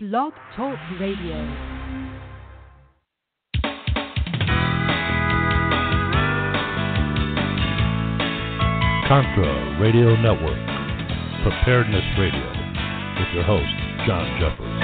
Blog Talk Radio. Contra Radio Network, Preparedness Radio, with your host, John Jeffers.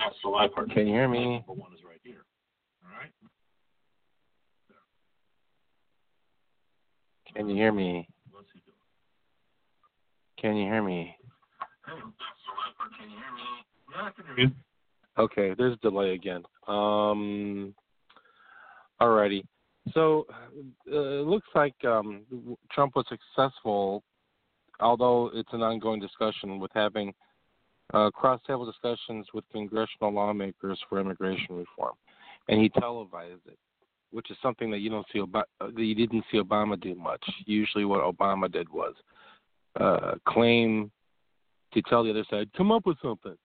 That's the live part. Can you hear me? Number one is right here. All right. Can you hear me? What's he doing? Can you hear me? Hey, that's the live part. Can you hear me? Yeah, I can hear you. Okay, there's a delay again. Um, alrighty. So uh, it looks like um, Trump was successful, although it's an ongoing discussion with having uh, cross-table discussions with congressional lawmakers for immigration reform, and he televised it, which is something that you don't see Ob- that you didn't see Obama do much. Usually, what Obama did was uh, claim to tell the other side, "Come up with something."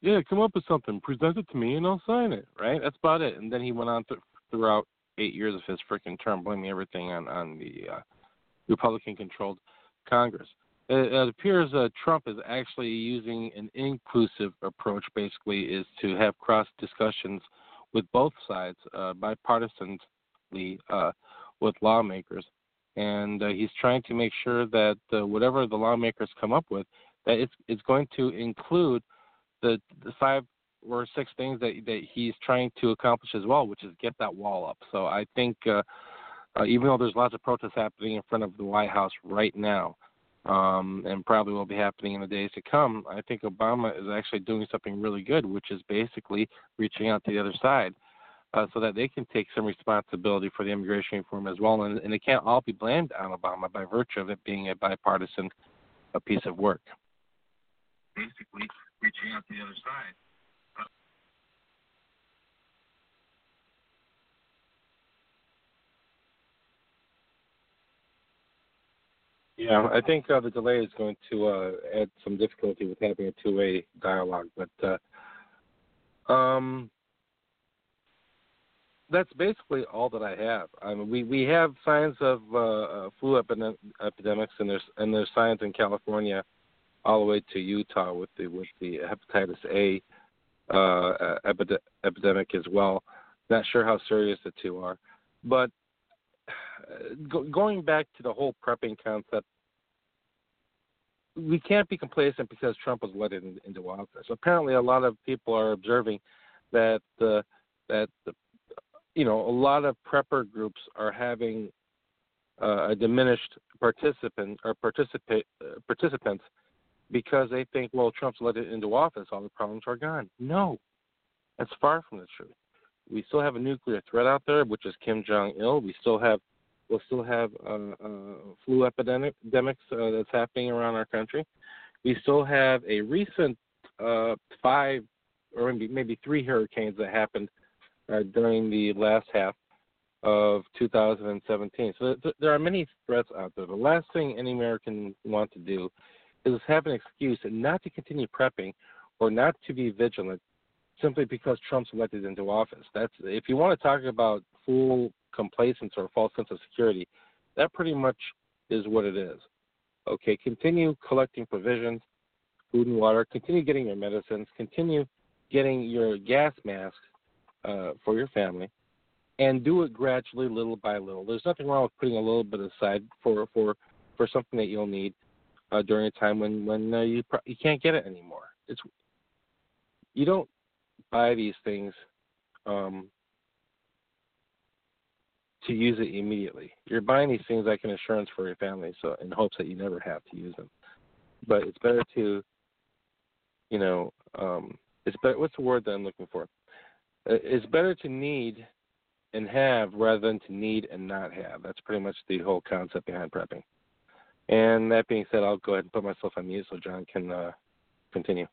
Yeah, come up with something, present it to me, and I'll sign it. Right? That's about it. And then he went on th- throughout eight years of his freaking term, blaming everything on on the uh, Republican-controlled Congress. It, it appears uh, Trump is actually using an inclusive approach. Basically, is to have cross discussions with both sides, uh, bipartisanly, uh, with lawmakers, and uh, he's trying to make sure that uh, whatever the lawmakers come up with, that it's it's going to include the the five or six things that that he's trying to accomplish as well, which is get that wall up. So I think uh, uh, even though there's lots of protests happening in front of the White House right now, um, and probably will be happening in the days to come, I think Obama is actually doing something really good, which is basically reaching out to the other side. Uh, so that they can take some responsibility for the immigration reform as well, and, and it can't all be blamed on Obama by virtue of it being a bipartisan a piece of work. Basically, reaching out to the other side. Yeah, I think uh, the delay is going to uh, add some difficulty with having a two-way dialogue, but uh, um, that's basically all that I have. I mean, we we have signs of uh, uh, flu epidem- epidemics, and there's and there's signs in California, all the way to Utah with the with the hepatitis A uh, epide- epidemic as well. Not sure how serious the two are, but go, going back to the whole prepping concept, we can't be complacent because Trump was let in, into office. Apparently, a lot of people are observing that uh, that the you know a lot of prepper groups are having uh, a diminished participant or participate uh, participants because they think, well, Trump's let it into office, all the problems are gone. No, that's far from the truth. We still have a nuclear threat out there, which is Kim Jong Il. We still have we'll still have uh, uh, flu epidemics uh, that's happening around our country. We still have a recent five or maybe maybe three hurricanes that happened during the last half of 2017. So th- there are many threats out there. The last thing any American want to do is have an excuse not to continue prepping or not to be vigilant simply because Trump's elected into office. That's if you want to talk about full complacence or a false sense of security, that pretty much is what it is. Okay, continue collecting provisions, food and water, continue getting your medicines, continue getting your gas masks uh, for your family, and do it gradually, little by little. There's nothing wrong with putting a little bit aside for for for something that you'll need uh, during a time when when uh, you pro- you can't get it anymore. It's you don't buy these things um, to use it immediately. You're buying these things like an insurance for your family, so in hopes that you never have to use them. But it's better to, you know, um, it's better. What's the word that I'm looking for? Uh, It's better to need and have rather than to need and not have. That's pretty much the whole concept behind prepping. And that being said, I'll go ahead and put myself on mute so John can uh, continue.